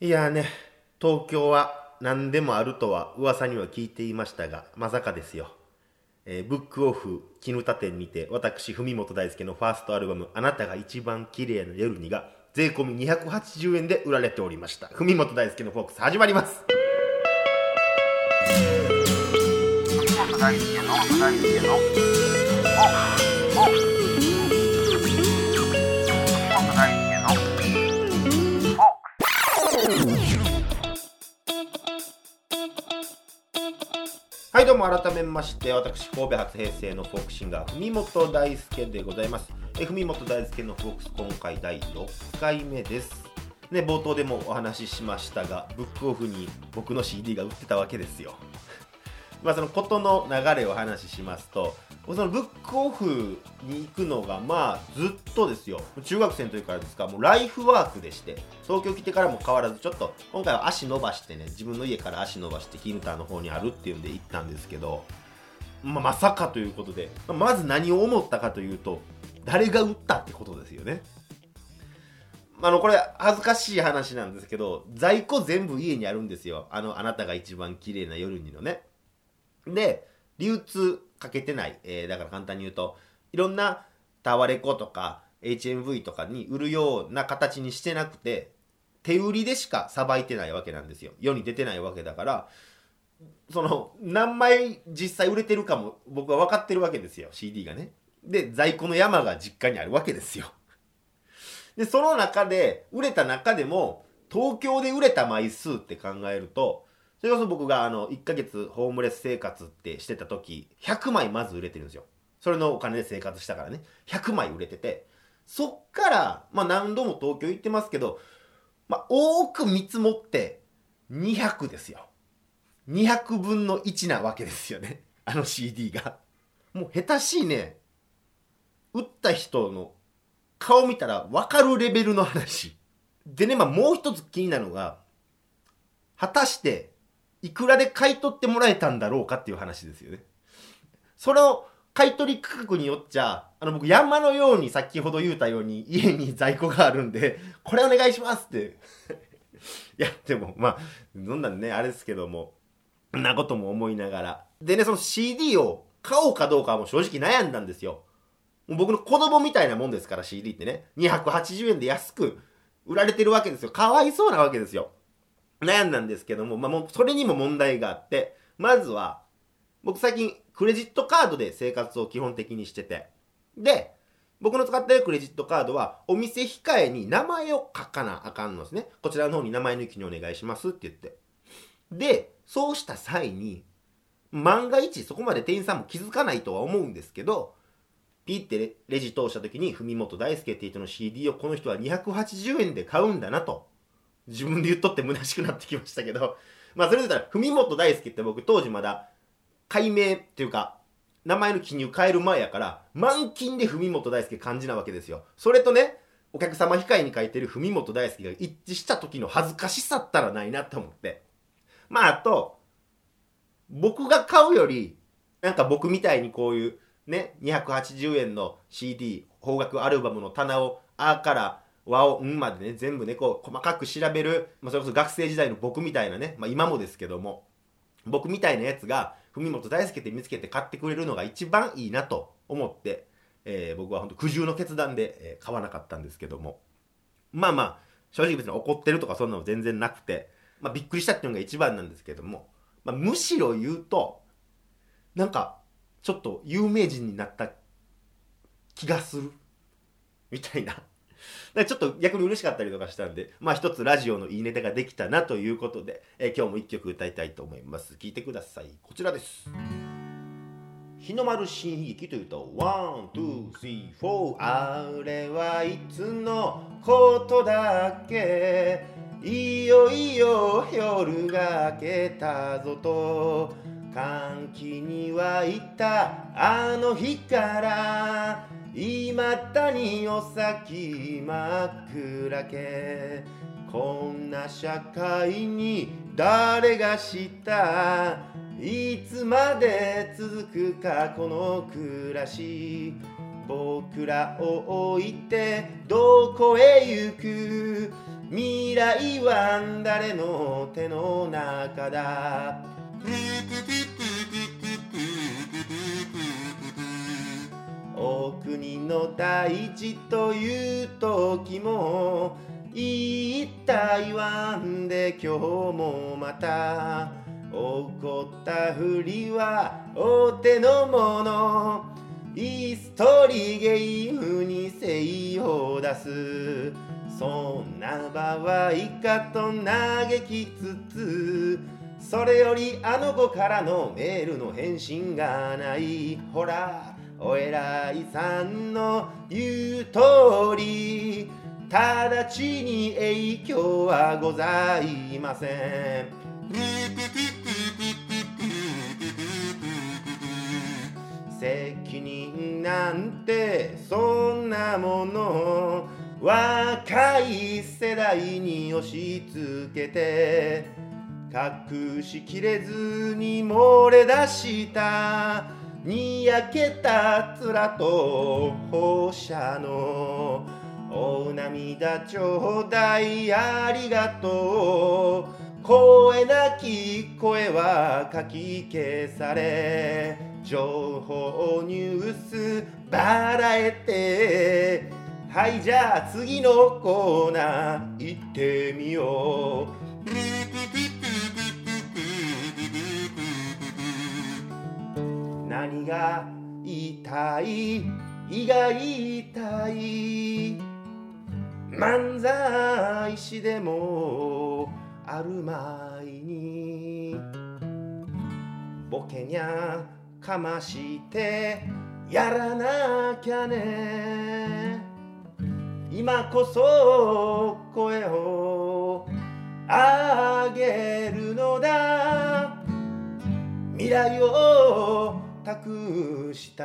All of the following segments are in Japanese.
いやね、東京は何でもあるとは噂には聞いていましたが、まさかですよ。えーブックオフ絹田店にて、私、文本大輔のファーストアルバム、あなたが一番綺麗な夜にが、税込み280円で売られておりました。文本大輔のフォークス始まります。文本大輔の大輔のも改めまして、私、神戸初平成のフォークシンガー、文本大輔でございます。え文本大輔のフォークス、今回第6回目です。ね、冒頭でもお話ししましたが、ブックオフに僕の CD が売ってたわけですよ。まあ、そのことの流れを話しますと、そのブックオフに行くのが、まあ、ずっとですよ。中学生の時からですか、もうライフワークでして、東京来てからも変わらず、ちょっと、今回は足伸ばしてね、自分の家から足伸ばして、キヌターの方にあるっていうんで行ったんですけど、まあ、まさかということで、まず何を思ったかというと、誰が売ったってことですよね。あの、これ、恥ずかしい話なんですけど、在庫全部家にあるんですよ。あの、あなたが一番綺麗な夜にのね。で、流通かけてない。えーだから簡単に言うと、いろんなタワレコとか HMV とかに売るような形にしてなくて、手売りでしかさばいてないわけなんですよ。世に出てないわけだから、その、何枚実際売れてるかも僕は分かってるわけですよ。CD がね。で、在庫の山が実家にあるわけですよ。で、その中で、売れた中でも、東京で売れた枚数って考えると、それこそ僕があの、1ヶ月ホームレス生活ってしてた時、100枚まず売れてるんですよ。それのお金で生活したからね。100枚売れてて、そっから、まあ何度も東京行ってますけど、まあ多く見積もって、200ですよ。200分の1なわけですよね。あの CD が。もう下手しいね。売った人の顔見たら分かるレベルの話。でね、まあもう一つ気になるのが、果たして、いくらで買い取ってもらえたんだろうかっていう話ですよね。それを買い取り価格によっちゃ、あの僕山のように先ほど言うたように家に在庫があるんで、これお願いしますって。いや、でもまあ、どんなんね、あれですけども、んなことも思いながら。でね、その CD を買おうかどうかはもう正直悩んだんですよ。僕の子供みたいなもんですから CD ってね。280円で安く売られてるわけですよ。かわいそうなわけですよ。悩んだんですけども、まあもうそれにも問題があって、まずは、僕最近クレジットカードで生活を基本的にしてて、で、僕の使ってるクレジットカードは、お店控えに名前を書かなあかんのですね。こちらの方に名前抜きにお願いしますって言って。で、そうした際に、万が一そこまで店員さんも気づかないとは思うんですけど、ピーってレジ通した時に、文本大輔って人の CD をこの人は280円で買うんだなと。自分で言っとって虚しくなってきましたけど、まあそれで言ったら、文本大輔って僕当時まだ、解明っていうか、名前の記入変える前やから、満金で文本大輔漢字なわけですよ。それとね、お客様控えに書いてる文本大輔が一致した時の恥ずかしさったらないなと思って。まああと、僕が買うより、なんか僕みたいにこういうね、280円の CD、邦楽アルバムの棚を、あから和を、んまでね、全部ね、こう細かく調べる、まあ、それこそ学生時代の僕みたいなね、まあ今もですけども、僕みたいなやつが、文本大輔って見つけて買ってくれるのが一番いいなと思って、えー僕は本当苦渋の決断で、え買わなかったんですけども。まあまあ、正直別に怒ってるとかそんなの全然なくて、まあびっくりしたっていうのが一番なんですけども、まあむしろ言うと、なんか、ちょっと有名人になった気がする。みたいな。だちょっと逆に嬉しかったりとかしたんで、まあ一つラジオのいいネタができたなということで、え今日も一曲歌いたいと思います。聴いてください。こちらです。日の丸新喜劇というと、 one, two, three, four、あれはいつのことだっけ？いよいよ夜が明けたぞと歓喜に沸いたあの日からいまだにお先真っ暗け。こんな社会に誰がした？いつまで続くか？この暮らし。僕らを置いてどこへ行く？未来は誰の手の中だ？国の大地という時もいい台湾で今日もまた起こったふりはお手の物イーストリゲイムに精を出す。そんな場合かと嘆きつつそれよりあの子からのメールの返信がない。ほら。お偉いさんの言う通り直ちに影響はございません。責任なんてそんなもの若い世代に押し付けて隠しきれずに漏れ出したにやけた面と放射のお涙ちょうだいありがとう。声なき声はかき消され情報ニュースばらえてはいじゃあ次のコーナー行ってみよう。何が言いたい？胃が言いたい。漫才師でもあるまいに。ボケにゃかましてやらなきゃね。今こそ声をあげるのだ。未来を託した。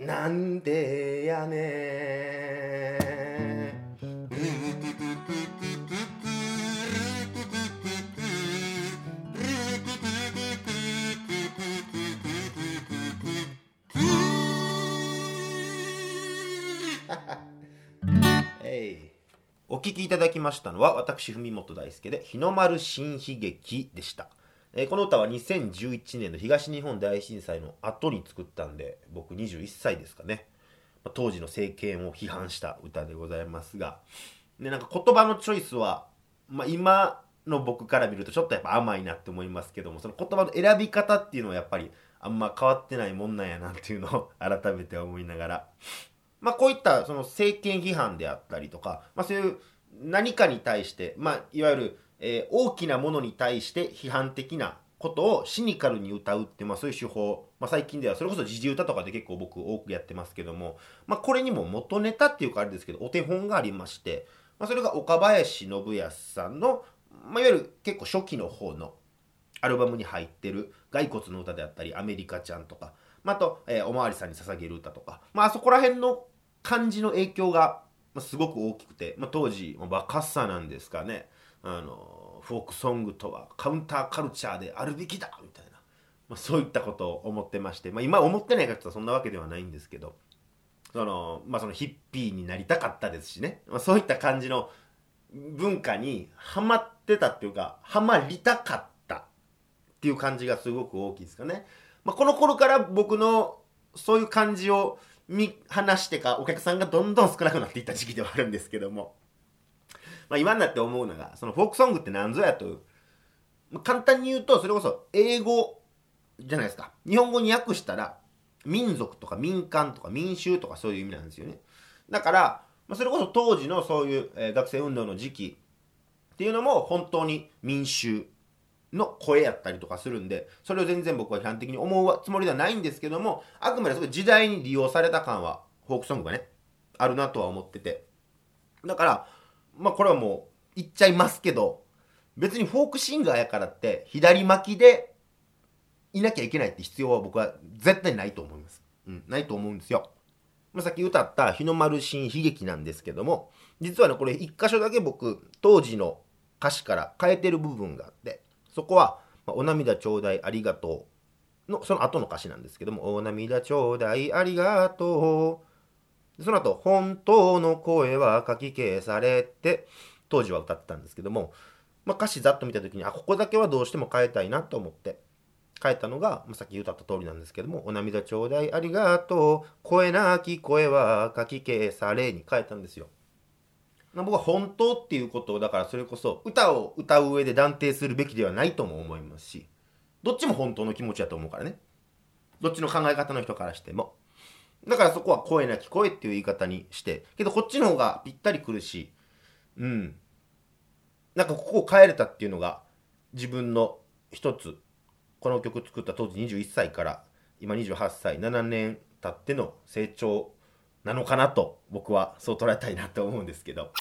なんでやねん。お聞きいただきましたのは私文本大輔で日の丸新悲劇でした、えーこの歌は2011年の東日本大震災の後に作ったんで僕21歳ですかね。まあ当時の政権を批判した歌でございますが。でなんか言葉のチョイスは、まあ、今の僕から見るとちょっとやっぱ甘いなって思いますけどもその言葉の選び方っていうのはやっぱりあんま変わってないもんなんやなっていうのを改めて思いながら。まあ、こういったその政権批判であったりとか、まあ、そういう何かに対して、まあ、いわゆる、えー大きなものに対して批判的なことをシニカルに歌うっていう、まあ、そういう手法、まあ、最近ではそれこそ時事歌とかで結構僕多くやってますけども、まあ、これにも元ネタっていうかあれですけどお手本がありまして、まあ、それが岡林信康さんの、まあ、いわゆる結構初期の方のアルバムに入ってる「骸骨の歌」であったり「アメリカちゃん」とか、まあ、あと、えーおまわりさんに捧げる歌とか、まあ、あそこら辺の感じの影響がすごく大きくて、まあ、当時ま若さなんですかね。あのフォークソングとはカウンターカルチャーであるべきだみたいな、まあ、そういったことを思ってまして、まあ、今思ってないかというとそんなわけではないんですけど。その,、まあ、そのヒッピーになりたかったですしね、まあ、そういった感じの文化にハマってたっていうかハマりたかったっていう感じがすごく大きいですかね。まあ、この頃から僕のそういう感じを見話してかお客さんがどんどん少なくなっていった時期ではあるんですけども、まあ、今になって思うのがそのフォークソングって何ぞやという、ま簡単に言うとそれこそ英語じゃないですか。日本語に訳したら民族とか民間とか民衆とかそういう意味なんですよね。だから、まあ、それこそ当時のそういう、え学生運動の時期っていうのも本当に民衆の声やったりとかするんでそれを全然僕は批判的に思うつもりではないんですけどもあくまですごい時代に利用された感はフォークソングがねあるなとは思ってて。だからまあこれはもう言っちゃいますけど別にフォークシンガーやからって左巻きでいなきゃいけないって必要は僕は絶対ないと思います、うん、ないと思うんですよ。まあさっき歌った日の丸新悲劇なんですけども実はねこれ一箇所だけ僕当時の歌詞から変えてる部分があってそこは、まあお涙ちょうだいありがとうのその後の歌詞なんですけども「お涙ちょうだいありがとう」その後本当の声は書き消されて当時は歌ってたんですけども、まあ、歌詞ざっと見た時にあここだけはどうしても変えたいなと思って変えたのが、まあ、さっき歌った通りなんですけども「お涙ちょうだいありがとう声なき声は書き消され」に変えたんですよ。僕は本当っていうことをだからそれこそ歌を歌う上で断定するべきではないとも思いますしどっちも本当の気持ちだと思うからね。どっちの考え方の人からしても。だからそこは声なき声っていう言い方にしてけどこっちの方がぴったりくるしうん。なんかここを変えれたっていうのが自分の一つ。この曲作った当時21歳から今28歳7年経っての成長なのかなと僕はそう捉えたいなと思うんですけど。